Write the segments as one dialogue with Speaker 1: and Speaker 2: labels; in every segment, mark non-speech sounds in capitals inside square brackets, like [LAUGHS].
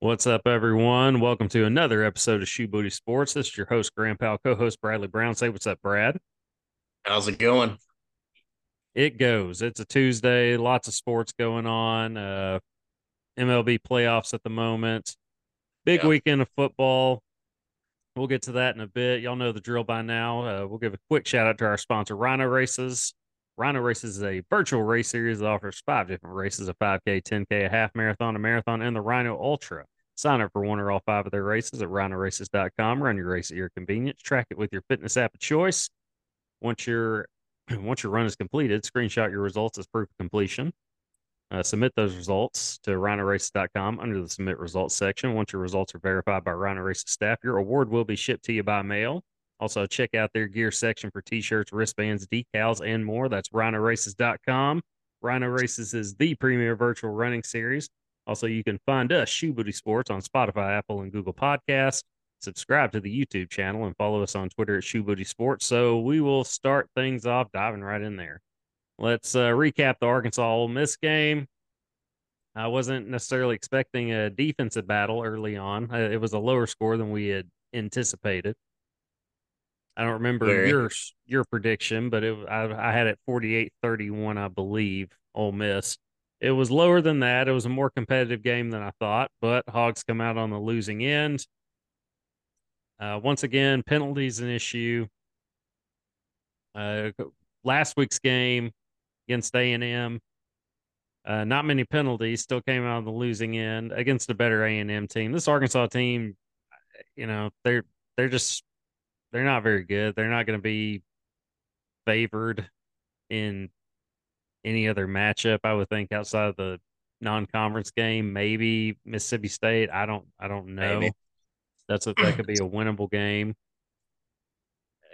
Speaker 1: What's up, everyone? Welcome to another episode of Shoebooty Sports. This is your host, Graham, co-host Bradley Brown. Say what's up, Brad.
Speaker 2: How's it going?
Speaker 1: It goes. It's a Tuesday. Lots of sports going on. Uh, MLB playoffs at the moment. Big
Speaker 2: Yeah.
Speaker 1: weekend of football. We'll get to that in a bit. Y'all know the drill by now. Uh, we'll give a quick shout out to our sponsor, Rhino Races. Rhino Races is a virtual race series that offers five different races a 5K, 10K, a half marathon, a marathon, and the Rhino Ultra. Sign up for one or all five of their races at rhinoraces.com. Run your race at your convenience. Track it with your fitness app of choice. Once your [CLEARS THROAT] once your run is completed, screenshot your results as proof of completion. Uh, submit those results to rhinoraces.com under the submit results section. Once your results are verified by Rhino Races staff, your award will be shipped to you by mail. Also, check out their gear section for t shirts, wristbands, decals, and more. That's rhinoraces.com. Rhino Races is the premier virtual running series. Also, you can find us, Shoebooty Sports, on Spotify, Apple, and Google Podcasts. Subscribe to the YouTube channel and follow us on Twitter at Shoebooty Sports. So we will start things off diving right in there. Let's uh, recap the Arkansas Ole Miss game. I wasn't necessarily expecting a defensive battle early on. Uh, It was a lower score than we had anticipated. I don't remember your your prediction, but it I, I had it 48-31, I believe, Ole Miss. It was lower than that. It was a more competitive game than I thought, but Hogs come out on the losing end. Uh, once again, penalties an issue. Uh, last week's game against A and M, uh, not many penalties. Still came out on the losing end against a better A and M team. This Arkansas team, you know, they're they're just they're not very good. They're not going to be favored in any other matchup. I would think outside of the non-conference game, maybe Mississippi State. I don't I don't know.
Speaker 2: Maybe.
Speaker 1: That's a, that could be a [CLEARS THROAT] winnable game.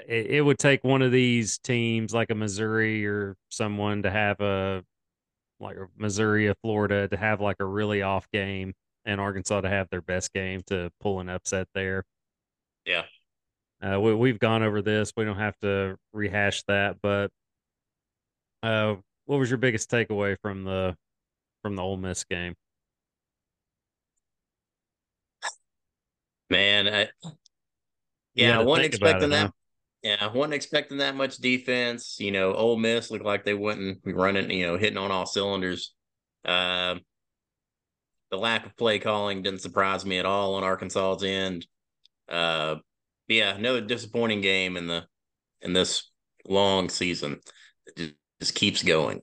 Speaker 1: It, it would take one of these teams like a Missouri or someone to have a like a Missouri or Florida to have like a really off game and Arkansas to have their best game to pull an upset there.
Speaker 2: Yeah.
Speaker 1: Uh, we, we've gone over this. We don't have to rehash that. But uh, what was your biggest takeaway from the from the Ole Miss game?
Speaker 2: Man, I, yeah, I wasn't expecting
Speaker 1: it, huh?
Speaker 2: that. Yeah, I wasn't expecting that much defense. You know, Ole Miss looked like they wouldn't be running, you know, hitting on all cylinders. Um, the lack of play calling didn't surprise me at all on Arkansas's end. Uh, yeah, another disappointing game in the in this long season. It just, just keeps going.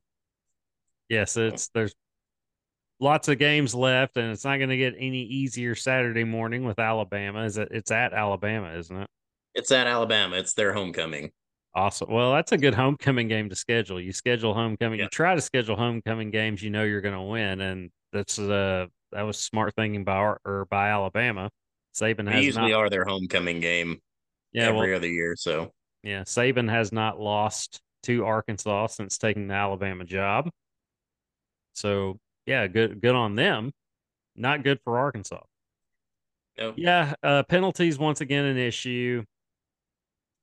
Speaker 1: Yes, it's there's lots of games left, and it's not going to get any easier Saturday morning with Alabama. Is it? It's at Alabama, isn't it?
Speaker 2: It's at Alabama. It's their homecoming.
Speaker 1: Awesome. Well, that's a good homecoming game to schedule. You schedule homecoming.
Speaker 2: Yeah.
Speaker 1: You try to schedule homecoming games you know you're going to win, and that's uh that was smart thinking by our, or by Alabama. Saban
Speaker 2: They usually
Speaker 1: not.
Speaker 2: are their homecoming game
Speaker 1: yeah,
Speaker 2: every
Speaker 1: well,
Speaker 2: other year. So
Speaker 1: yeah. Saban has not lost to Arkansas since taking the Alabama job. So yeah, good good on them. Not good for Arkansas.
Speaker 2: no,
Speaker 1: Yeah, uh, penalties once again an issue.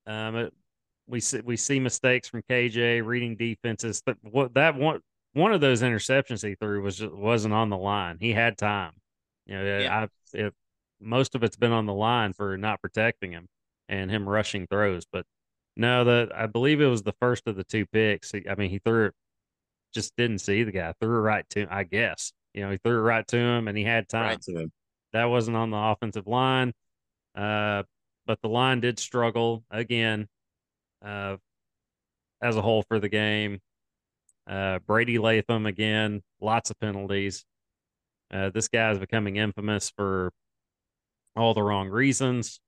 Speaker 1: Um, it, we see we see mistakes from KJ reading defenses. But what that one one of those interceptions he threw was just, wasn't on the line. He had time. You know,
Speaker 2: Yeah.
Speaker 1: I it, most of it's been on the line for not protecting him and him rushing throws. But no, the I believe it was the first of the two picks. He, I mean, he threw it, just didn't see the guy. Threw it right to. I guess you know he threw it right to him and he had time
Speaker 2: right to him.
Speaker 1: that wasn't on the offensive line. Uh, but the line did struggle again uh, as a whole for the game. Uh, Brady Latham again, lots of penalties. Uh, this guy is becoming infamous for all the wrong reasons.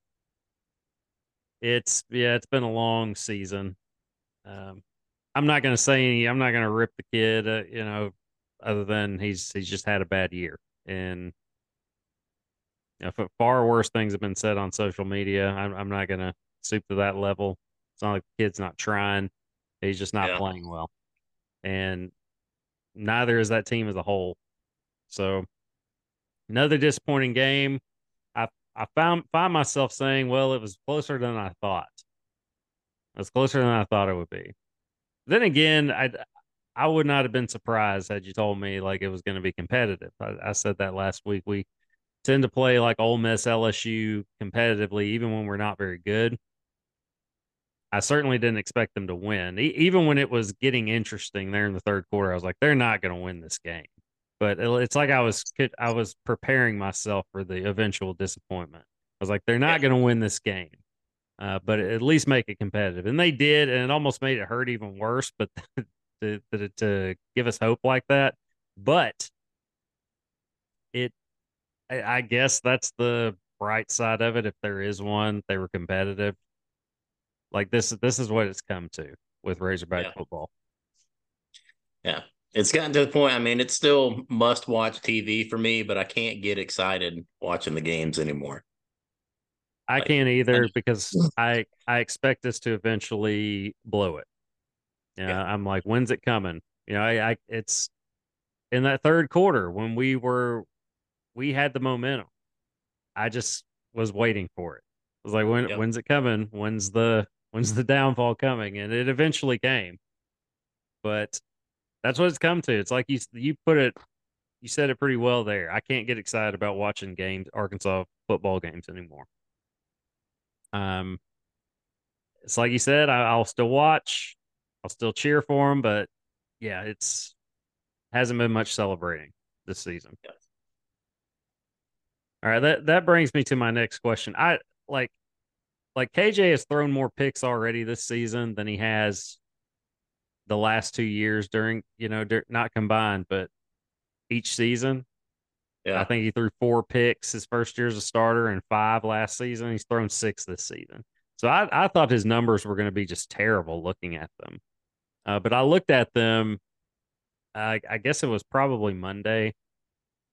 Speaker 1: It's yeah, it's been a long season. Um, I'm not going to say any. I'm not going to rip the kid. Uh, you know, other than he's he's just had a bad year and you know, far worse things have been said on social media. I'm, I'm not going to stoop to that level. It's not like the kid's not trying. He's just not
Speaker 2: Yeah.
Speaker 1: playing well. And neither is that team as a whole. So another disappointing game. I found find myself saying, well, it was closer than I thought. It was closer than I thought it would be. Then again, I I would not have been surprised had you told me like it was going to be competitive. I, I said that last week. We tend to play like Ole Miss, LSU competitively, even when we're not very good. I certainly didn't expect them to win. E- even when it was getting interesting there in the third quarter, I was like, they're not going to win this game. But it's like I was I was preparing myself for the eventual disappointment. I was like, they're not yeah. going to win this game, uh, but at least make it competitive, and they did, and it almost made it hurt even worse. But [LAUGHS] to, to, to give us hope like that, but it, I, I guess that's the bright side of it. If there is one, they were competitive. Like this, this is what it's come to with Razorback yeah. football.
Speaker 2: Yeah, it's gotten to the point. I mean, it's still must watch TV for me, but I can't get excited watching the games anymore.
Speaker 1: I like, can't either because [LAUGHS] I I expect us to eventually blow it. You know, yeah, I'm like, when's it coming? You know, I, I it's in that third quarter when we were we had the momentum. I just was waiting for it. I was like, when yep. when's it coming? When's the when's the downfall coming? And it eventually came. But that's what it's come to. It's like you you put it you said it pretty well there. I can't get excited about watching games Arkansas football games anymore. Um it's like you said, I, will still watch, I'll still cheer for them, but yeah, it's hasn't been much celebrating this season. Yes. All right, that that brings me to my next question. I like like KJ has thrown more picks already this season than he has the last two years during you know not combined, but each season. Yeah, I think he threw four picks his first year as a starter and five last season. He's thrown six this season. So I, I thought his numbers were going to be just terrible looking at them. Uh, but I looked at them. Uh, I guess it was probably Monday.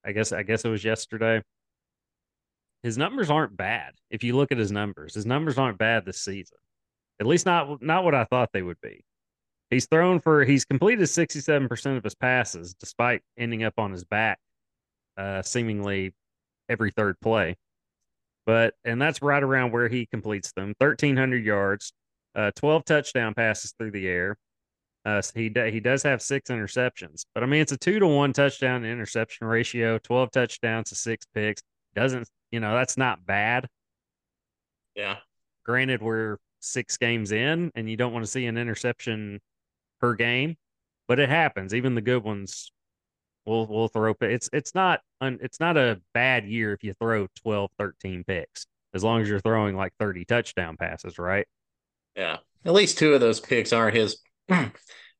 Speaker 1: I guess I guess it was yesterday his numbers aren't bad. If you look at his numbers, his numbers aren't bad this season. At least not not what I thought they would be. He's thrown for he's completed 67% of his passes despite ending up on his back uh seemingly every third play. But and that's right around where he completes them. 1300 yards, uh 12 touchdown passes through the air. Uh, he he does have six interceptions, but I mean it's a two to one touchdown interception ratio, twelve touchdowns to six picks. Doesn't you know, that's not bad.
Speaker 2: Yeah.
Speaker 1: Granted, we're six games in and you don't want to see an interception per game, but it happens. Even the good ones will will throw it's it's not it's not a bad year if you throw 12 13 picks as long as you're throwing like 30 touchdown passes right?
Speaker 2: Yeah. At least two of those picks aren't his [CLEARS THROAT] aren't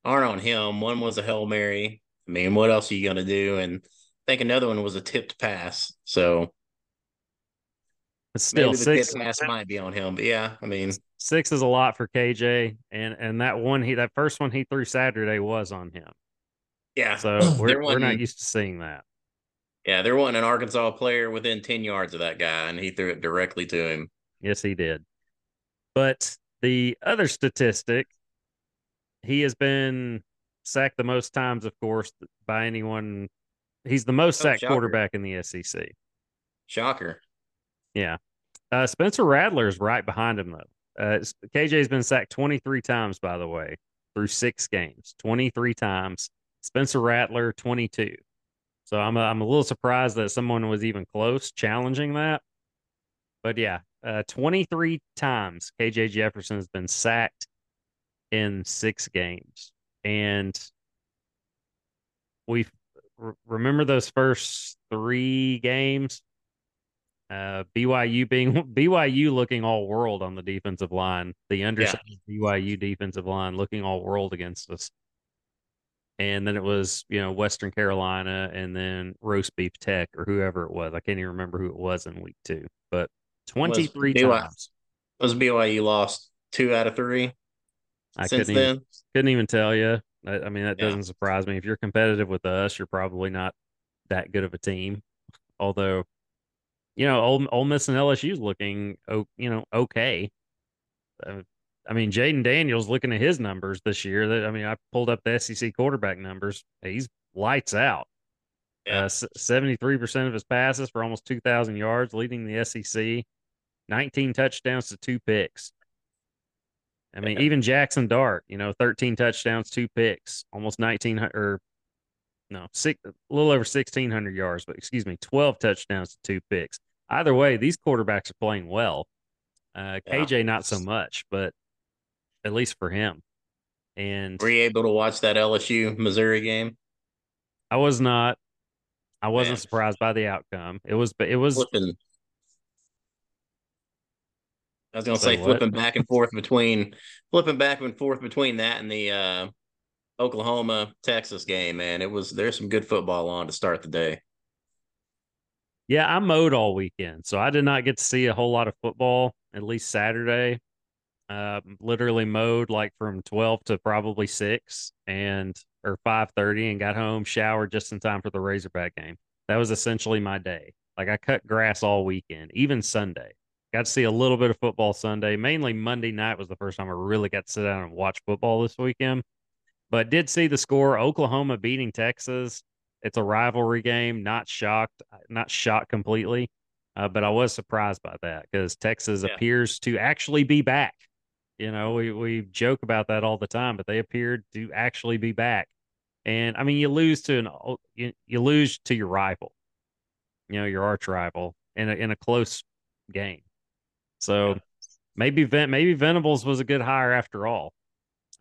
Speaker 2: on him. One was a hail mary. I mean what else are you going to do? And i think another one was a tipped pass. So
Speaker 1: it's still six.
Speaker 2: pass might be on him, but yeah, I mean,
Speaker 1: six is a lot for KJ, and and that one he that first one he threw Saturday was on him.
Speaker 2: Yeah,
Speaker 1: so [CLEARS THROAT] we're we're not used to seeing that.
Speaker 2: Yeah, there wasn't an Arkansas player within ten yards of that guy, and he threw it directly to him.
Speaker 1: Yes, he did. But the other statistic, he has been sacked the most times, of course, by anyone. He's the most oh, sacked quarterback in the SEC.
Speaker 2: Shocker.
Speaker 1: Yeah. Uh, Spencer is right behind him, though. Uh, KJ's been sacked 23 times, by the way, through six games. 23 times. Spencer Rattler, 22. So I'm a, I'm a little surprised that someone was even close challenging that. But yeah, uh, 23 times KJ Jefferson has been sacked in six games. And we remember those first three games uh, BYU being [LAUGHS] BYU looking all world on the defensive line, the undersized yeah. BYU defensive line looking all world against us. And then it was, you know, Western Carolina and then roast beef tech or whoever it was. I can't even remember who it was in week two, but 23 was BYU, times.
Speaker 2: Was BYU lost two out of three I since couldn't
Speaker 1: then? Even, couldn't even tell you. I, I mean, that yeah. doesn't surprise me. If you're competitive with us, you're probably not that good of a team. Although you know, Ole, Ole Miss and LSU is looking, you know, okay. Uh, I mean, Jayden Daniels looking at his numbers this year. That I mean, I pulled up the SEC quarterback numbers. He's lights out. Uh, seventy-three yeah. percent of his passes for almost two thousand yards, leading the SEC. Nineteen touchdowns to two picks. I mean, yeah. even Jaxson Dart, you know, thirteen touchdowns, two picks, almost nineteen or no, six, a little over 1,600 yards, but excuse me, 12 touchdowns to two picks. Either way, these quarterbacks are playing well. Uh,
Speaker 2: Yeah.
Speaker 1: KJ, not so much, but at least for him. And
Speaker 2: Were you able to watch that LSU Missouri game?
Speaker 1: I was not, I wasn't
Speaker 2: Man.
Speaker 1: surprised by the outcome. It was, but it was,
Speaker 2: Flipping. I was gonna
Speaker 1: Say
Speaker 2: say flipping back and forth between flipping back and forth between that and the uh, Oklahoma Texas game. Man, it was there's some good football on to start the day.
Speaker 1: Yeah, I mowed all weekend. So I did not get to see a whole lot of football, at least Saturday. Uh, literally mowed like from 12 to probably 6 and or 5:30 and got home, showered just in time for the Razorback game. That was essentially my day. Like I cut grass all weekend, even Sunday. Got to see a little bit of football Sunday. Mainly Monday night was the first time I really got to sit down and watch football this weekend. But did see the score Oklahoma beating Texas. It's a rivalry game. Not shocked, not shocked completely. Uh, but I was surprised by that because Texas
Speaker 2: Yeah.
Speaker 1: appears to actually be back. You know, we, we joke about that all the time, but they appeared to actually be back. And I mean, you lose to an you, you lose to your rival, you know, your arch rival in a in a close game. So
Speaker 2: Yeah.
Speaker 1: maybe Ven- maybe Venables was a good hire after all.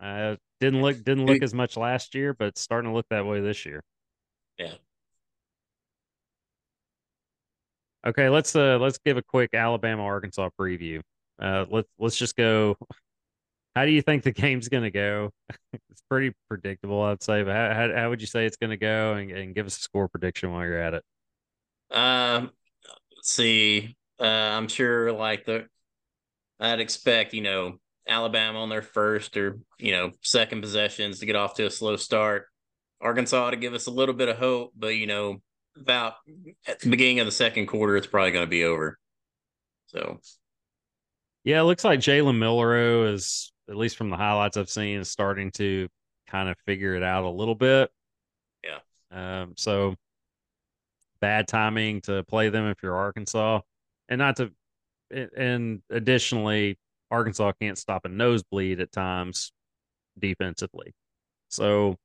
Speaker 1: Uh, didn't look didn't look as much last year, but starting to look that way this year.
Speaker 2: Yeah.
Speaker 1: Okay, let's uh let's give a quick Alabama Arkansas preview. Uh let's let's just go. How do you think the game's gonna go? [LAUGHS] it's pretty predictable, I'd say, but how how, how would you say it's gonna go and, and give us a score prediction while you're at it?
Speaker 2: Um, let's see. Uh, I'm sure like the I'd expect, you know, Alabama on their first or, you know, second possessions to get off to a slow start. Arkansas to give us a little bit of hope, but you know, about at the beginning of the second quarter, it's probably going to be over. So
Speaker 1: Yeah, it looks like Jalen Milroe is, at least from the highlights I've seen, is starting to kind of figure it out a little bit.
Speaker 2: Yeah.
Speaker 1: Um, so bad timing to play them if you're Arkansas. And not to and additionally, Arkansas can't stop a nosebleed at times defensively. So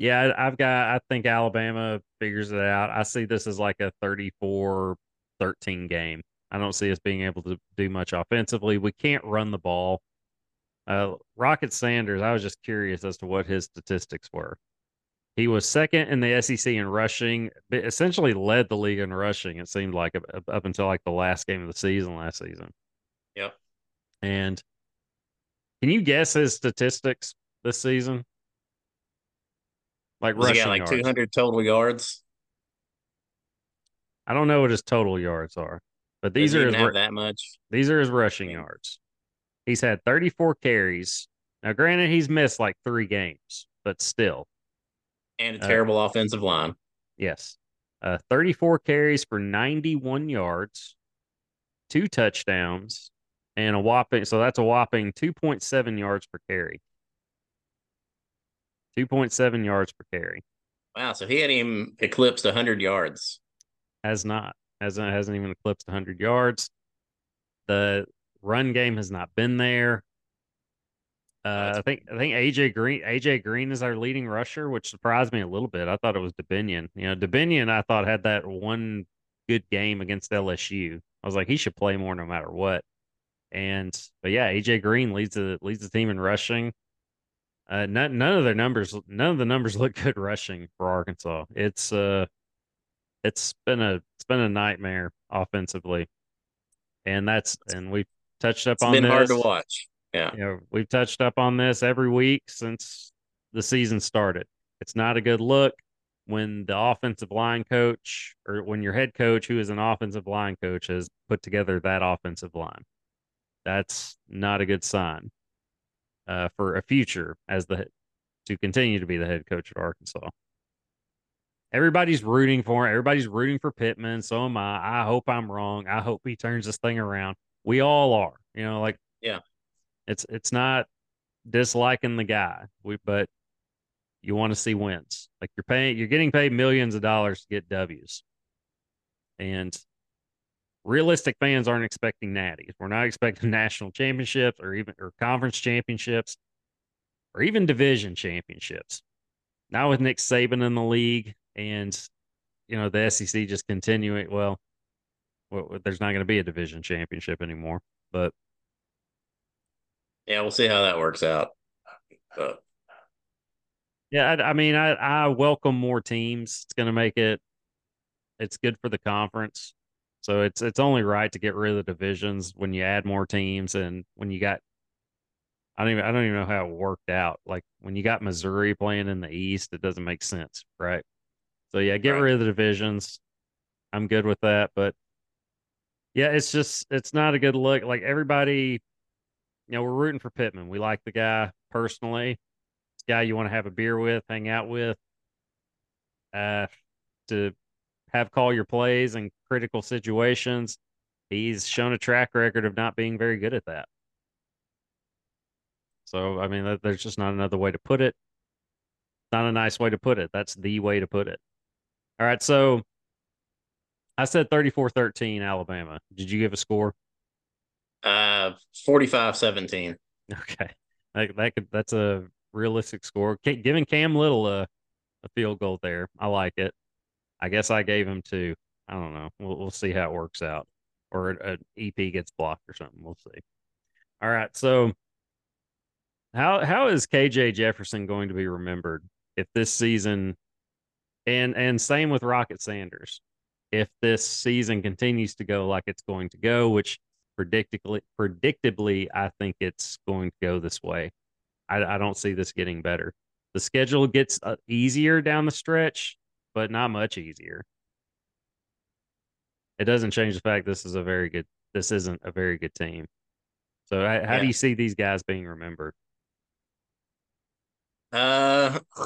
Speaker 1: yeah, I've got I think Alabama figures it out. I see this as like a 34-13 game. I don't see us being able to do much offensively. We can't run the ball. Uh, Rocket Sanders, I was just curious as to what his statistics were. He was second in the SEC in rushing, essentially led the league in rushing. It seemed like up until like the last game of the season last season.
Speaker 2: Yep.
Speaker 1: And can you guess his statistics this season? Like
Speaker 2: was he
Speaker 1: rushing
Speaker 2: got like
Speaker 1: yards.
Speaker 2: 200 total yards?
Speaker 1: I don't know what his total yards are, but these
Speaker 2: Does
Speaker 1: are his
Speaker 2: that much.
Speaker 1: these are his rushing yards. He's had 34 carries. Now, granted, he's missed like three games, but still,
Speaker 2: And a
Speaker 1: Uh,
Speaker 2: terrible offensive line.
Speaker 1: yes. Uh, 34 carries for 91 yards, two touchdowns, and a whopping, so that's a whopping 2.7 yards per carry. 2.7 yards per carry.
Speaker 2: Wow, so he hadn't even eclipsed 100 yards.
Speaker 1: Has not, hasn't, hasn't even eclipsed 100 yards. The run game has not been there. Uh, I think I think AJ Green AJ Green is our leading rusher, which surprised me a little bit. I thought it was Dubinion. You know, Dubinion I thought had that one good game against LSU. I was like, he should play more no matter what. And but yeah, AJ Green leads the leads the team in rushing. Uh, none, none of their numbers, none of the numbers [LAUGHS] look good rushing for Arkansas. It's uh, it's been a it's been a nightmare offensively, and that's and we've touched up
Speaker 2: It's
Speaker 1: on
Speaker 2: been hard to watch. Yeah.
Speaker 1: you know, we've touched up on this every week since the season started. It's not a good look when the offensive line coach or when your head coach, who is an offensive line coach, has put together that offensive line. That's not a good sign uh, for a future as the to continue to be the head coach at Arkansas. Everybody's rooting for him. Everybody's rooting for Pittman. So am I. I hope I'm wrong. I hope he turns this thing around. We all are. You know, like
Speaker 2: Yeah.
Speaker 1: it's it's not disliking the guy. We but you want to see wins. Like you're paying you're getting paid millions of dollars to get W's. And realistic fans aren't expecting natties. We're not expecting [LAUGHS] national championships or even or conference championships or even division championships. now with Nick Saban in the league and you know the SEC just continuing well, well there's not going to be a division championship anymore, but
Speaker 2: yeah, we'll see how that works out. But
Speaker 1: yeah, I, I mean, I I welcome more teams. It's going to make it. It's good for the conference, so it's it's only right to get rid of the divisions when you add more teams and when you got. I don't even I don't even know how it worked out. Like when you got Missouri playing in the East, it doesn't make sense, right? So yeah, get right. rid of the divisions. I'm good with that, but yeah, it's just it's not a good look. Like everybody, you know, we're rooting for Pittman. We like the guy personally guy you want to have a beer with, hang out with, uh, to have call your plays in critical situations. He's shown a track record of not being very good at that. So, I mean, there's just not another way to put it. Not a nice way to put it. That's the way to put it. All right. So I said 34 13 Alabama. Did you give a score?
Speaker 2: Uh, 45 17.
Speaker 1: Okay. That, that could, that's a realistic score. Giving Cam Little a, a field goal there. I like it. I guess I gave him two. I don't know. We'll, we'll see how it works out. Or an EP gets blocked or something. We'll see. All right. So, how how is KJ Jefferson going to be remembered if this season, and and same with Rocket Sanders, if this season continues to go like it's going to go, which predictably predictably I think it's going to go this way. I, I don't see this getting better. The schedule gets uh, easier down the stretch, but not much easier. It doesn't change the fact this is a very good. This isn't a very good team. So, how, yeah. do you see these guys being remembered?
Speaker 2: Uh, [LAUGHS]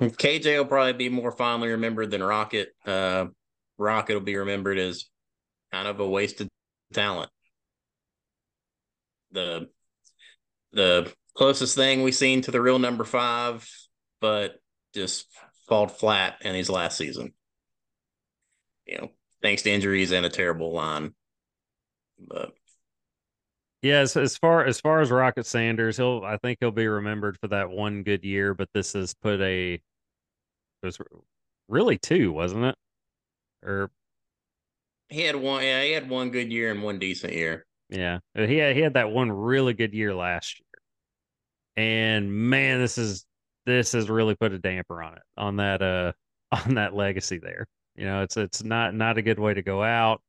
Speaker 2: KJ will probably be more fondly remembered than Rocket. Uh, Rocket will be remembered as kind of a wasted talent. The the closest thing we've seen to the real number five, but just falled flat in his last season. You know, thanks to injuries and a terrible line. But
Speaker 1: Yes, as far as far as Rocket Sanders, he'll I think he'll be remembered for that one good year, but this has put a it was really two, wasn't it? Or
Speaker 2: he had one yeah, he had one good year and one decent year.
Speaker 1: Yeah. He had he had that one really good year last year and man, this is this has really put a damper on it on that uh [LAUGHS] on that legacy there. You know, it's it's not not a good way to go out.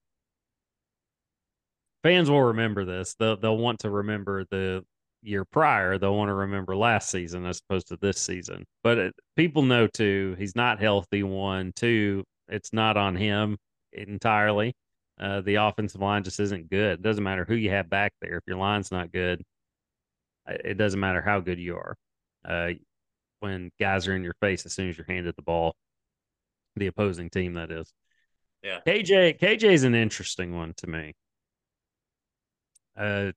Speaker 1: Fans will remember this. They'll they'll want to remember the year prior. They'll want to remember last season as opposed to this season. But it, people know too, he's not healthy. One, two, it's not on him entirely. Uh, the offensive line just isn't good. It doesn't matter who you have back there. If your line's not good, it doesn't matter how good you are. Uh, when guys are in your face as soon as you're handed the ball, the opposing team that is.
Speaker 2: Yeah.
Speaker 1: KJ KJ is an interesting one to me. Uh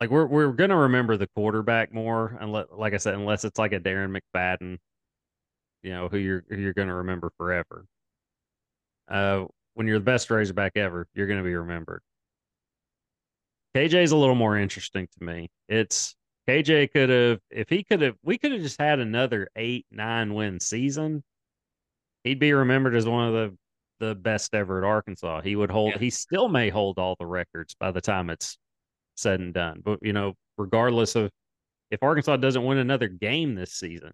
Speaker 1: like we're we're gonna remember the quarterback more unless like I said, unless it's like a Darren McFadden, you know, who you're who you're gonna remember forever. Uh when you're the best Razorback ever, you're gonna be remembered. KJ is a little more interesting to me. It's KJ could have, if he could have, we could have just had another eight, nine win season. He'd be remembered as one of the the best ever at Arkansas. He would hold. Yeah. He still may hold all the records by the time it's said and done. But you know, regardless of if Arkansas doesn't win another game this season,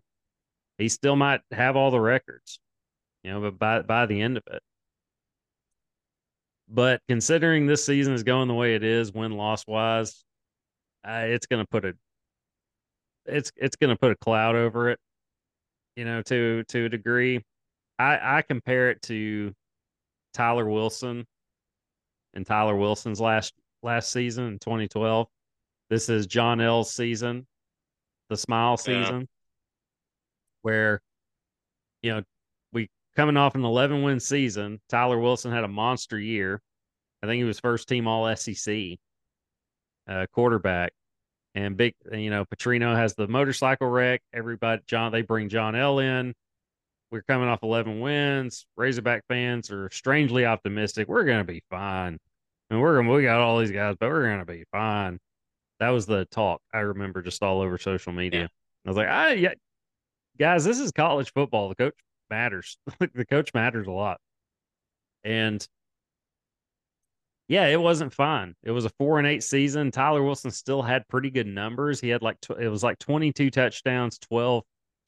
Speaker 1: he still might have all the records. You know, but by by the end of it, but considering this season is going the way it is, win loss wise, uh, it's going to put a it's it's going to put a cloud over it. You know, to to a degree. I I compare it to Tyler Wilson and Tyler Wilson's last last season in 2012. This is John L's season, the smile season, yeah. where you know we coming off an 11 win season, Tyler Wilson had a monster year. I think he was first team All SEC uh, quarterback. And big, you know, Petrino has the motorcycle wreck. Everybody, John, they bring John L in. We're coming off 11 wins. Razorback fans are strangely optimistic. We're going to be fine. And we're going to, we got all these guys, but we're going to be fine. That was the talk I remember just all over social media. Yeah. I was like, I, yeah, guys, this is college football. The coach matters. [LAUGHS] the coach matters a lot. And yeah, it wasn't fun. It was a four and eight season. Tyler Wilson still had pretty good numbers. He had like, tw- it was like 22 touchdowns, 12,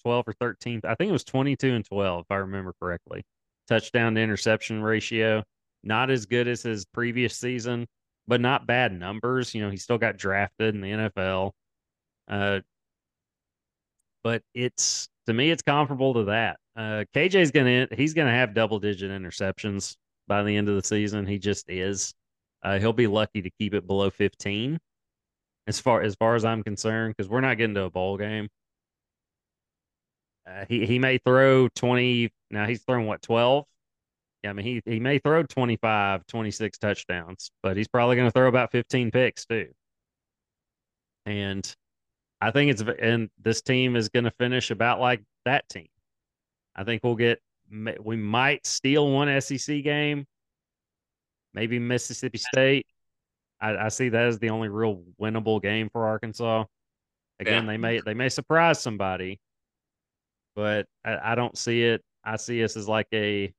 Speaker 1: 12 or 13. I think it was 22 and 12, if I remember correctly. Touchdown to interception ratio. Not as good as his previous season, but not bad numbers. You know, he still got drafted in the NFL. Uh, but it's to me, it's comparable to that. Uh, KJ's gonna he's gonna have double digit interceptions by the end of the season. He just is. Uh, he'll be lucky to keep it below 15 as far as far as I'm concerned because we're not getting to a bowl game. Uh, he he may throw 20 now he's thrown what 12 yeah, I mean he he may throw 25 26 touchdowns but he's probably going to throw about 15 picks too and I think it's and this team is going to finish about like that team I think we'll get we might steal one SEC game maybe Mississippi State. I, I, see that as the only real winnable game for Arkansas. Again, yeah. they may they may surprise somebody, but I, I, don't see it. I see us as like a,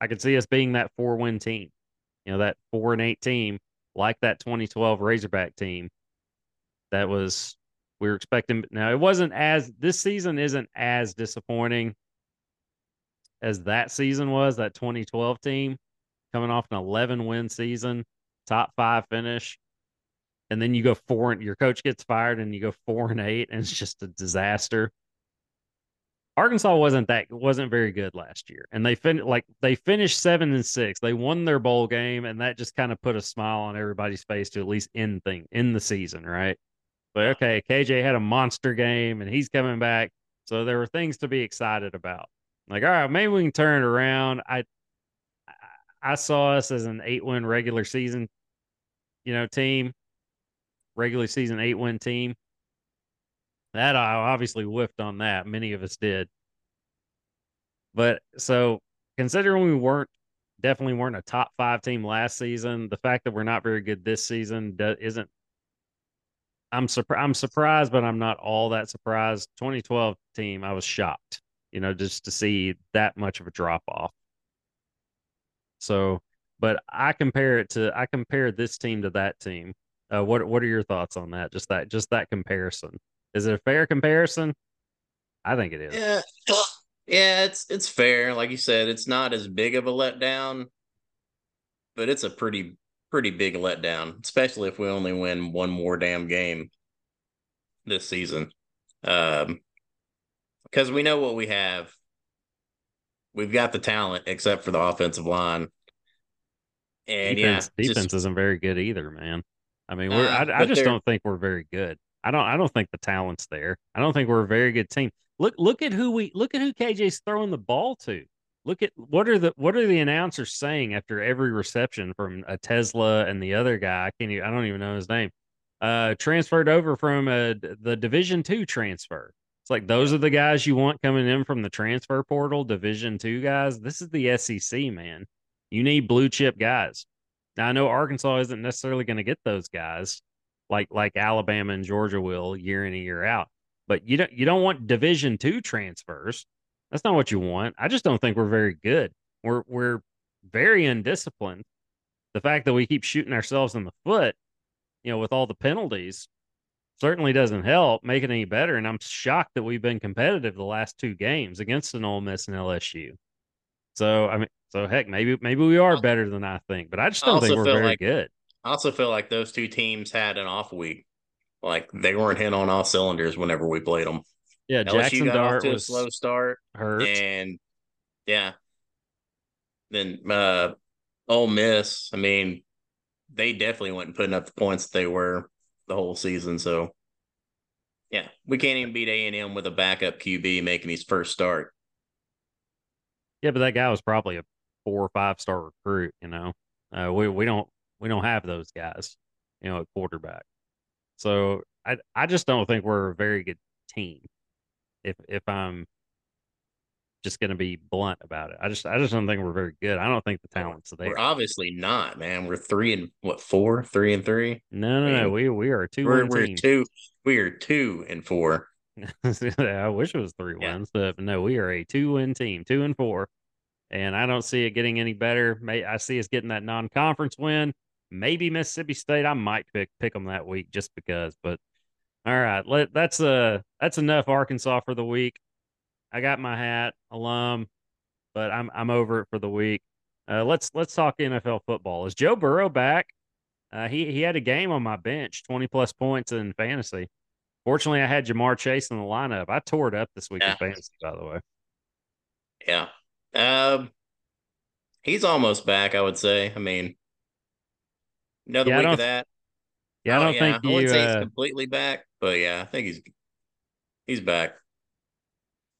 Speaker 1: I could see us being that four win team, you know, that four and eight team, like that 2012 Razorback team. That was we were expecting. Now it wasn't as this season isn't as disappointing as that season was. That 2012 team, coming off an 11 win season, top five finish. And then you go four and your coach gets fired and you go four and eight and it's just a disaster. Arkansas wasn't that wasn't very good last year, and they fin like they finished seven and six. They won their bowl game, and that just kind of put a smile on everybody's face to at least end thing in the season, right? But okay, KJ had a monster game, and he's coming back, so there were things to be excited about. Like, all right, maybe we can turn it around. I I saw us as an eight win regular season, you know, team, regular season eight win team. That I obviously whiffed on that. Many of us did. But so considering we weren't definitely weren't a top five team last season, the fact that we're not very good this season isn't. I'm surprised. I'm surprised, but I'm not all that surprised. 2012 team, I was shocked, you know, just to see that much of a drop off. So, but I compare it to I compare this team to that team. Uh, what what are your thoughts on that? Just that just that comparison. Is it a fair comparison? I think it is.
Speaker 2: Yeah, [CLEARS THROAT] yeah, it's it's fair. Like you said, it's not as big of a letdown, but it's a pretty pretty big letdown, especially if we only win one more damn game this season. Um, because we know what we have we've got the talent except for the offensive line.
Speaker 1: And defense, yeah, defense just, isn't very good either, man. I mean, we're uh, I, I just don't think we're very good. I don't I don't think the talent's there. I don't think we're a very good team. Look look at who we look at who KJ's throwing the ball to. Look at what are the what are the announcers saying after every reception from a Tesla and the other guy? I can't even, I don't even know his name. Uh, transferred over from a, the Division two transfer. It's like those are the guys you want coming in from the transfer portal, Division two guys. This is the SEC, man. You need blue chip guys. Now I know Arkansas isn't necessarily going to get those guys like like Alabama and Georgia will year in and year out. But you don't you don't want Division two transfers. That's not what you want. I just don't think we're very good. We're we're very undisciplined. The fact that we keep shooting ourselves in the foot, you know, with all the penalties, certainly doesn't help make it any better. And I'm shocked that we've been competitive the last two games against an Ole Miss and LSU. So I mean, so heck, maybe maybe we are better than I think, but I just don't I think we're very
Speaker 2: like,
Speaker 1: good.
Speaker 2: I also feel like those two teams had an off week. Like they weren't hitting on all cylinders whenever we played them.
Speaker 1: Yeah, LSU Jackson got Dart off to a
Speaker 2: slow start,
Speaker 1: hurt,
Speaker 2: and yeah, then uh, Ole Miss. I mean, they definitely weren't putting up the points that they were the whole season. So yeah, we can't even beat A and M with a backup QB making his first start.
Speaker 1: Yeah, but that guy was probably a four or five star recruit. You know, uh, we we don't we don't have those guys. You know, at quarterback. So I I just don't think we're a very good team. If if I'm just going to be blunt about it. I just I just don't think we're very good. I don't think the talent's there.
Speaker 2: We're obviously not, man. We're three and what four, three and three.
Speaker 1: No, no, I mean, no. We we are two.
Speaker 2: We're, we're two. We are two and four. [LAUGHS]
Speaker 1: I wish it was three yeah. wins, but no, we are a two win team, two and four. And I don't see it getting any better. May I see us getting that non conference win. Maybe Mississippi State. I might pick pick them that week just because. But all right, let that's uh that's enough Arkansas for the week. I got my hat, alum, but I'm I'm over it for the week. Uh, let's let's talk NFL football. Is Joe Burrow back? Uh, he he had a game on my bench, twenty plus points in fantasy. Fortunately, I had Ja'Marr Chase in the lineup. I tore it up this week yeah. in fantasy, by the way.
Speaker 2: Yeah, um, he's almost back. I would say. I mean, another yeah, week of that.
Speaker 1: Yeah, I don't oh, yeah. think
Speaker 2: I
Speaker 1: would
Speaker 2: say uh, he's completely back, but yeah, I think he's he's back.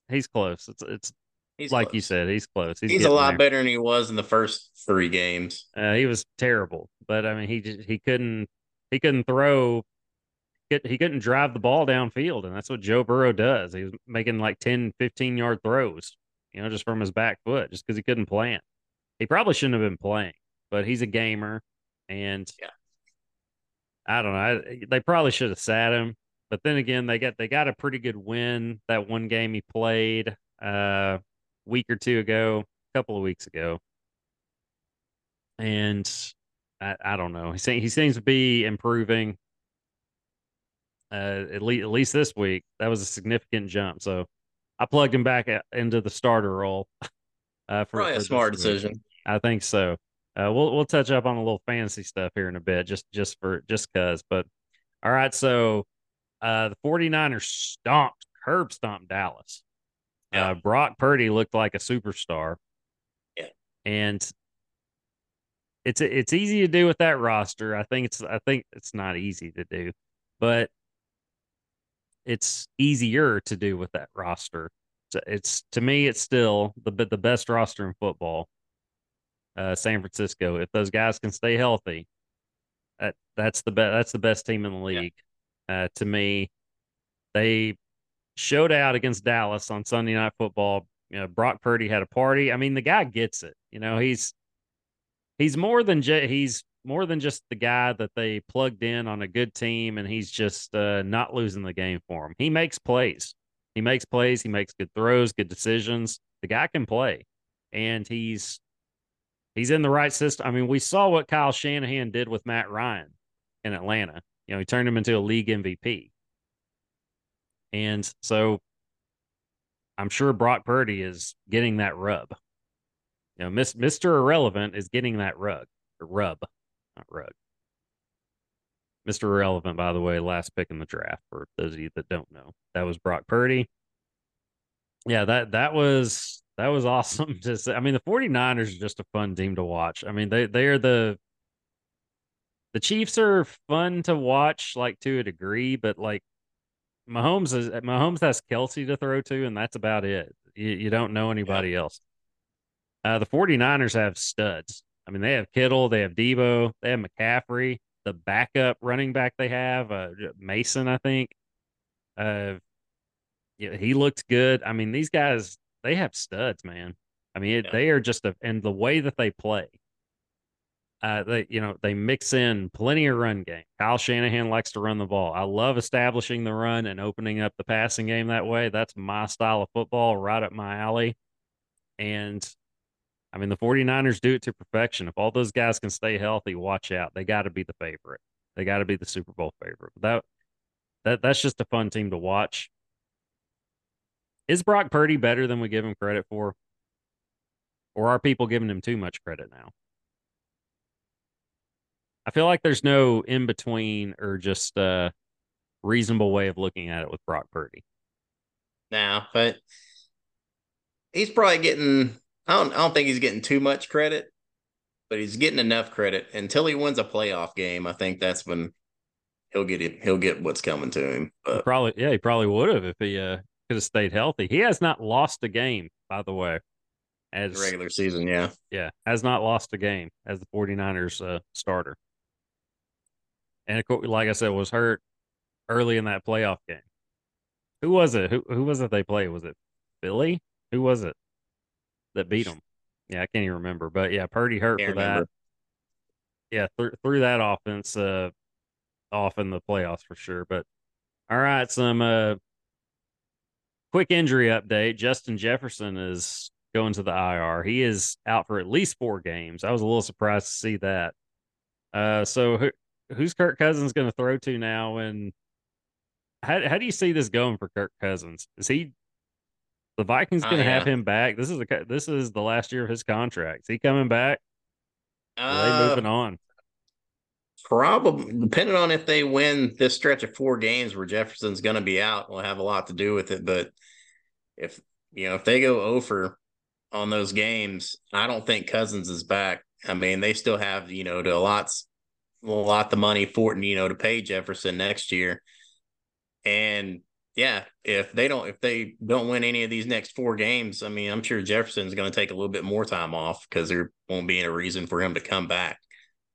Speaker 1: He's close. It's it's He's like close. you said, he's close.
Speaker 2: He's, he's a lot there. better than he was in the first three games.
Speaker 1: Uh, he was terrible, but I mean, he just he couldn't he couldn't throw. He couldn't drive the ball downfield, and that's what Joe Burrow does. He was making like 10, 15 yard throws, you know, just from his back foot, just because he couldn't plant. He probably shouldn't have been playing, but he's a gamer, and
Speaker 2: yeah.
Speaker 1: I don't know. I, they probably should have sat him, but then again, they got they got a pretty good win that one game he played. Uh, week or two ago, a couple of weeks ago. And I, I don't know. He, he seems to be improving. Uh, at least at least this week, that was a significant jump. So I plugged him back into the starter role. [LAUGHS]
Speaker 2: Uh, for, Probably a smart decision.
Speaker 1: I think so. Uh, we'll we'll touch up on a little fantasy stuff here in a bit, just just for just cause. But all right, so uh, the 49ers stomped, curb stomped Dallas. Yeah. Uh, Brock Purdy looked like a superstar.
Speaker 2: Yeah.
Speaker 1: And it's it's easy to do with that roster. I think it's I think it's not easy to do, but it's easier to do with that roster. So it's to me, it's still the the best roster in football. Uh, San Francisco. If those guys can stay healthy, that that's the best. That's the best team in the league. Yeah. Uh, to me, they showed out against Dallas on Sunday Night Football. You know, Brock Purdy had a party. I mean, the guy gets it. You know, he's he's more than j- he's more than just the guy that they plugged in on a good team, and he's just uh, not losing the game for him. He makes plays. He makes plays. He makes good throws, good decisions. The guy can play, and he's he's in the right system. I mean, we saw what Kyle Shanahan did with Matt Ryan in Atlanta. You know, he turned him into a league MVP. And so I'm sure Brock Purdy is getting that rub. You know, Miss, Mr. Irrelevant is getting that rug, rub, not rug. Mr. Irrelevant, by the way, last pick in the draft for those of you that don't know. That was Brock Purdy. Yeah, that that was that was awesome [LAUGHS] to say. I mean, the 49ers are just a fun team to watch. I mean, they they are the the Chiefs are fun to watch like to a degree, but like Mahomes is Mahomes has Kelce to throw to, and that's about it. You, you don't know anybody yeah. else. Uh, the 49ers have studs. I mean, they have Kittle, they have Deebo, they have McCaffrey, the backup running back they have, uh, Mason, I think. Uh, yeah, he looked good. I mean, these guys, they have studs, man. I mean, it, yeah. they are just a, and the way that they play, uh, they you know they mix in plenty of run game. Kyle Shanahan likes to run the ball. I love establishing the run and opening up the passing game that way. That's my style of football, right up my alley. And I mean, the 49ers do it to perfection. If all those guys can stay healthy, watch out. They got to be the favorite. They got to be the Super Bowl favorite. That that that's just a fun team to watch. Is Brock Purdy better than we give him credit for? Or are people giving him too much credit now? I feel like there's no in between or just a reasonable way of looking at it with Brock Purdy.
Speaker 2: Now, but he's probably getting. I don't. I don't think he's getting too much credit, but he's getting enough credit until he wins a playoff game. I think that's when he'll get it. He'll get what's coming to him.
Speaker 1: But probably, yeah, he probably would have if he uh, could have stayed healthy. He has not lost a game, by the way.
Speaker 2: As regular season, yeah,
Speaker 1: yeah, has not lost a game as the 49ers uh, starter and like I said, was hurt early in that playoff game. Who was it? Who who was it they played? Was it Philly? Who was it that beat them? Yeah, I can't even remember. But yeah, Purdy hurt for remember. that. Yeah, th- through that offense uh, off in the playoffs for sure. But all right, some uh, quick injury update Justin Jefferson is going to the IR. He is out for at least four games. I was a little surprised to see that. Uh, so who, who's Kirk Cousins going to throw to now? And how how do you see this going for Kirk Cousins? Is he the Vikings going to uh, yeah. have him back? This is the this is the last year of his contract. Is he coming back? Are they moving uh, on?
Speaker 2: Probably, depending on if they win this stretch of four games where Jefferson's going to be out, will have a lot to do with it. But if you know if they go over on those games, I don't think Cousins is back. I mean, they still have you know to a lots a lot the money for you know to pay Jefferson next year, and yeah, if they don't if they don't win any of these next four games, I mean, I'm sure Jefferson's going to take a little bit more time off because there won't be any reason for him to come back.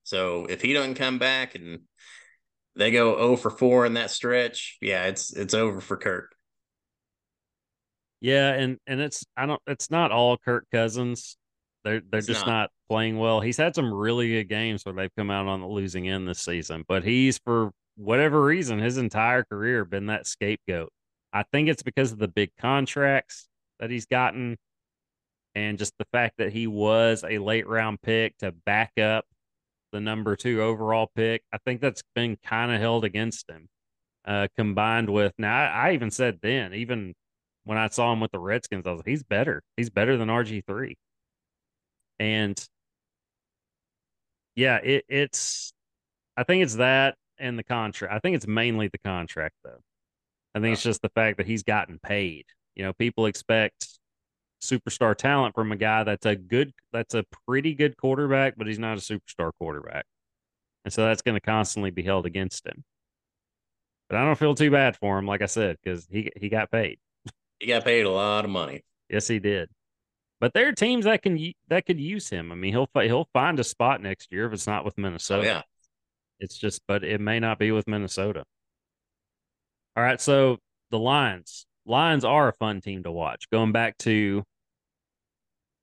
Speaker 2: So if he doesn't come back and they go 0 for 4 in that stretch, yeah, it's it's over for Kirk.
Speaker 1: Yeah, and and it's I don't it's not all Kirk Cousins. They're they're it's just not. not. playing well. He's had some really good games where they've come out on the losing end this season, but he's for whatever reason his entire career been that scapegoat. I think it's because of the big contracts that he's gotten and just the fact that he was a late round pick to back up the number two overall pick. I think that's been kind of held against him. Uh, combined with now, I, I, even said then, even when I saw him with the Redskins, I was like, he's better. He's better than RG three. And yeah, it, it's. I think it's that and the contract. I think it's mainly the contract though. I think it's just the fact that he's gotten paid. You know, people expect superstar talent from a guy that's a good, that's a pretty good quarterback, but he's not a superstar quarterback. And so that's going to constantly be held against him. But I don't feel too bad for him, like I said, because he he got paid.
Speaker 2: He got paid a lot of money.
Speaker 1: Yes, he did. But there are teams that can that could use him. I mean, he'll he'll find a spot next year if it's not with oh, Minnesota. Oh,
Speaker 2: yeah,
Speaker 1: it's just, but it may not be with Minnesota. All right, so the Lions. Lions are a fun team to watch. Going back to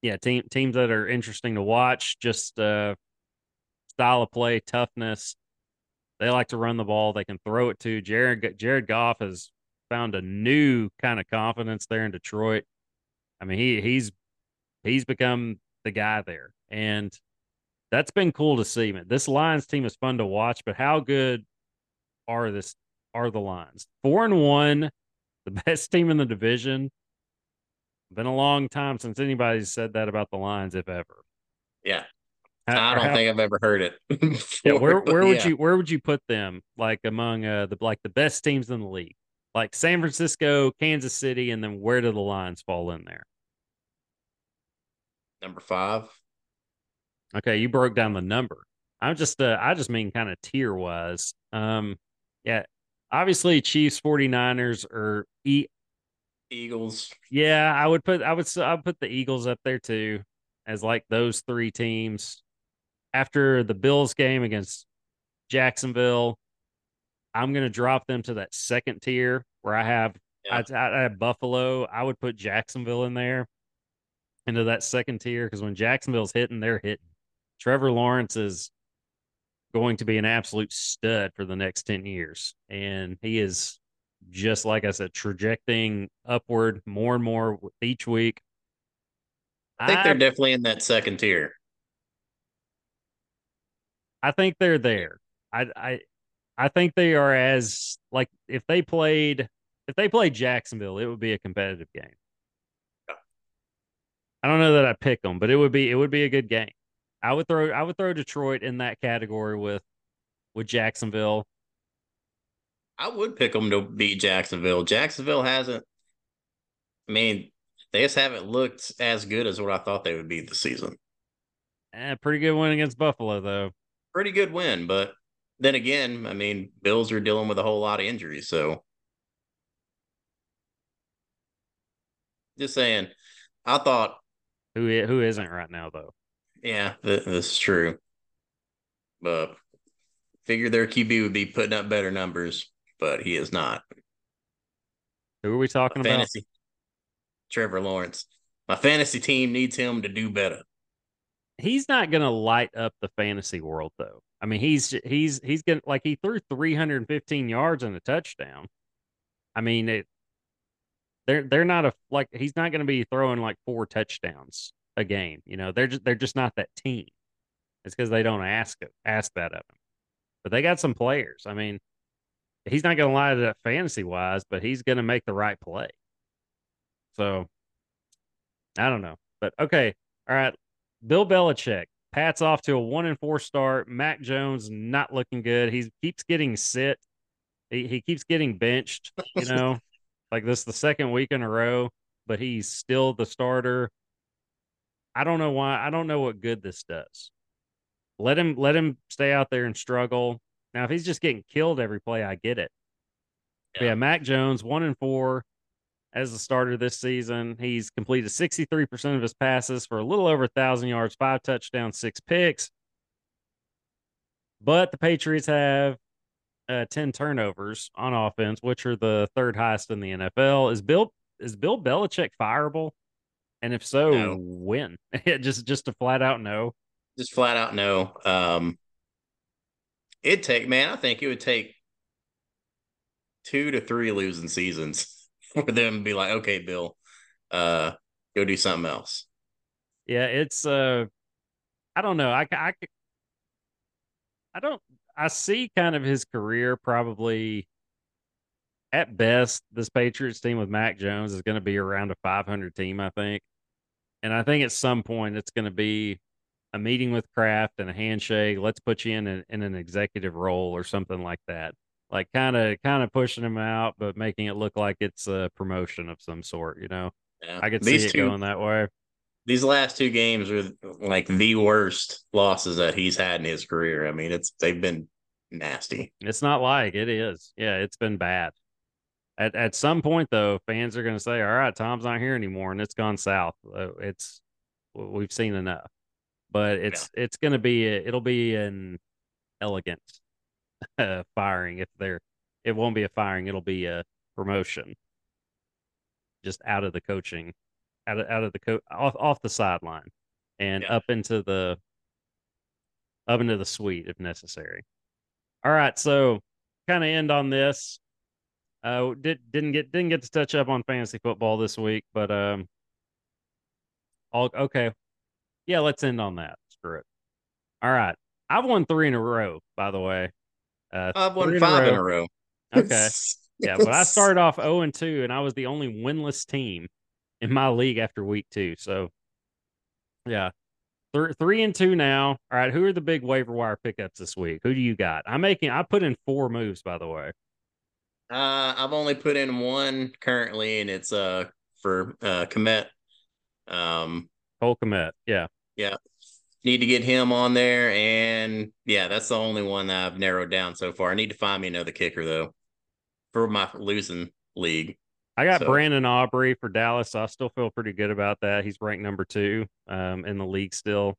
Speaker 1: yeah, team teams that are interesting to watch. Just uh, style of play, toughness. They like to run the ball. They can throw it to Jared. Jared Goff has found a new kind of confidence there in Detroit. I mean, he he's he's become the guy there, and that's been cool to see. Man, this Lions team is fun to watch. But how good are this are the Lions? Four and one, the [LAUGHS] best team in the division. Been a long time since anybody said that about the Lions, if ever.
Speaker 2: Yeah. How, I don't how, think I've ever heard it. [LAUGHS]
Speaker 1: Before, yeah, where where would yeah. you where would you put them like among uh the like the best teams in the league? Like San Francisco, Kansas City, and then where do the Lions fall in there?
Speaker 2: Number five.
Speaker 1: Okay, you broke down the number. I'm just uh I just mean kind of tier wise. Um yeah, obviously Chiefs 49ers are e-
Speaker 2: Eagles.
Speaker 1: Yeah, I would put I would I would put the Eagles up there too as like those three teams. After the Bills game against Jacksonville, I'm going to drop them to that second tier where I have yeah. I, I, have Buffalo. I would put Jacksonville in there into that second tier because when Jacksonville's hitting, they're hitting. Trevor Lawrence is going to be an absolute stud for the next 10 years. And he is just like I said, trajecting upward more and more each week.
Speaker 2: I think I, they're definitely in that second tier.
Speaker 1: I think they're there. I I I think they are as like if they played if they played Jacksonville, it would be a competitive game. I don't know that I pick them, but it would be it would be a good game. I would throw I would throw Detroit in that category with with Jacksonville.
Speaker 2: I would pick them to beat Jacksonville. Jacksonville hasn't. I mean, they just haven't looked as good as what I thought they would be this season.
Speaker 1: Eh, pretty good win against Buffalo, though.
Speaker 2: Pretty good win, but then again, I mean, Bills are dealing with a whole lot of injuries, so just saying. I thought
Speaker 1: who who isn't right now though.
Speaker 2: Yeah, this is true, but figure their QB would be putting up better numbers but he is not.
Speaker 1: Who are we talking fantasy, about?
Speaker 2: Trevor Lawrence. My fantasy team needs him to do better.
Speaker 1: He's not going to light up the fantasy world though. I mean, he's he's he's going to like he threw 315 yards and a touchdown. I mean, it they're they're not a like he's not going to be throwing like four touchdowns a game. You know, they're just they're just not that team. It's because they don't ask ask that of him. But they got some players. I mean, he's not going to lie to that fantasy wise, but he's going to make the right play. So I don't know, but okay, all right. Bill Belichick, Pat's off to a one and four start. Mac Jones not looking good. He keeps getting sit. He, he keeps getting benched. You know, [LAUGHS] like this the second week in a row, but he's still the starter. I don't know why. I don't know what good this does. Let him let him stay out there and struggle. Now, if he's just getting killed every play, I get it. Yeah, yeah Mac Jones, one and four as the starter this season. He's completed 63% of his passes for a little over a thousand yards, five touchdowns, six picks. But the Patriots have uh, 10 turnovers on offense, which are the third highest in the NFL. Is Bill is Bill Belichick fireable? And if so, no. when? [LAUGHS] just just a flat out no.
Speaker 2: Just flat out no. Um it'd take man, I think it would take two to three losing seasons [LAUGHS] for them to be like, okay, Bill, uh, go do something else.
Speaker 1: Yeah, it's uh I don't know. I I I don't I see kind of his career probably at best, this Patriots team with Mac Jones is going to be around a 500 team, I think. And I think at some point it's going to be a meeting with Kraft and a handshake. Let's put you in, a, in an executive role or something like that. Like kind of kind of pushing him out, but making it look like it's a promotion of some sort. You know, yeah. I could These see it two, going that way
Speaker 2: these last two games are like the worst losses that he's had in his career. I mean, it's they've been nasty.
Speaker 1: It's not like it is. Yeah, it's been bad. At at some point though, fans are going to say, "All right, Tom's not here anymore," and it's gone south. Uh, it's we've seen enough. But it's yeah. it's going to be a, it'll be an elegant [LAUGHS] uh, firing if they're it won't be a firing, it'll be a promotion. Just out of the coaching out of out of the co- off off the sideline and yeah. up into the up into the suite if necessary. All right, so kind of end on this. Uh, did didn't get didn't get to touch up on fantasy football this week, but um, all okay, yeah, let's end on that. Screw it. All right, I've won three in a row, by the way.
Speaker 2: Uh, I've won five in a row.
Speaker 1: In a row. Okay, [LAUGHS] yeah, but I started off 0 and two, and I was the only winless team in my league after week two. So, yeah, three, three and two now. All right, who are the big waiver wire pickups this week? Who do you got? I'm making. I put in four moves, by the way.
Speaker 2: Uh, I've only put in one currently, and it's uh for uh Kmet. Um,
Speaker 1: Cole Kmet. Yeah.
Speaker 2: Yeah. Need to get him on there, and yeah, that's the only one that I've narrowed down so far. I need to find me another kicker though, for my losing league.
Speaker 1: I got so. Brandon Aubrey for Dallas. So I still feel pretty good about that. He's ranked number two um, in the league still.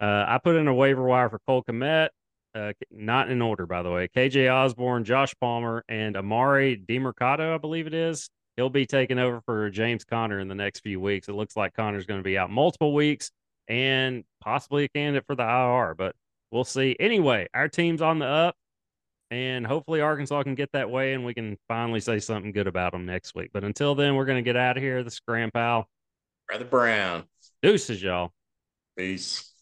Speaker 1: Uh, I put in a waiver wire for Cole Kmet, uh, not in order, by the way. KJ Osborn, Josh Palmer, and Emari Demercado, I believe it is. He'll be taking over for James Conner in the next few weeks. It looks like Conner's going to be out multiple weeks and possibly a candidate for the IR, but we'll see. Anyway, our team's on the up and hopefully Arkansas can get that way and we can finally say something good about them next week. But until then, we're going to get out of here. The Scram Pal.
Speaker 2: Brother Brown.
Speaker 1: Deuces, y'all.
Speaker 2: Peace.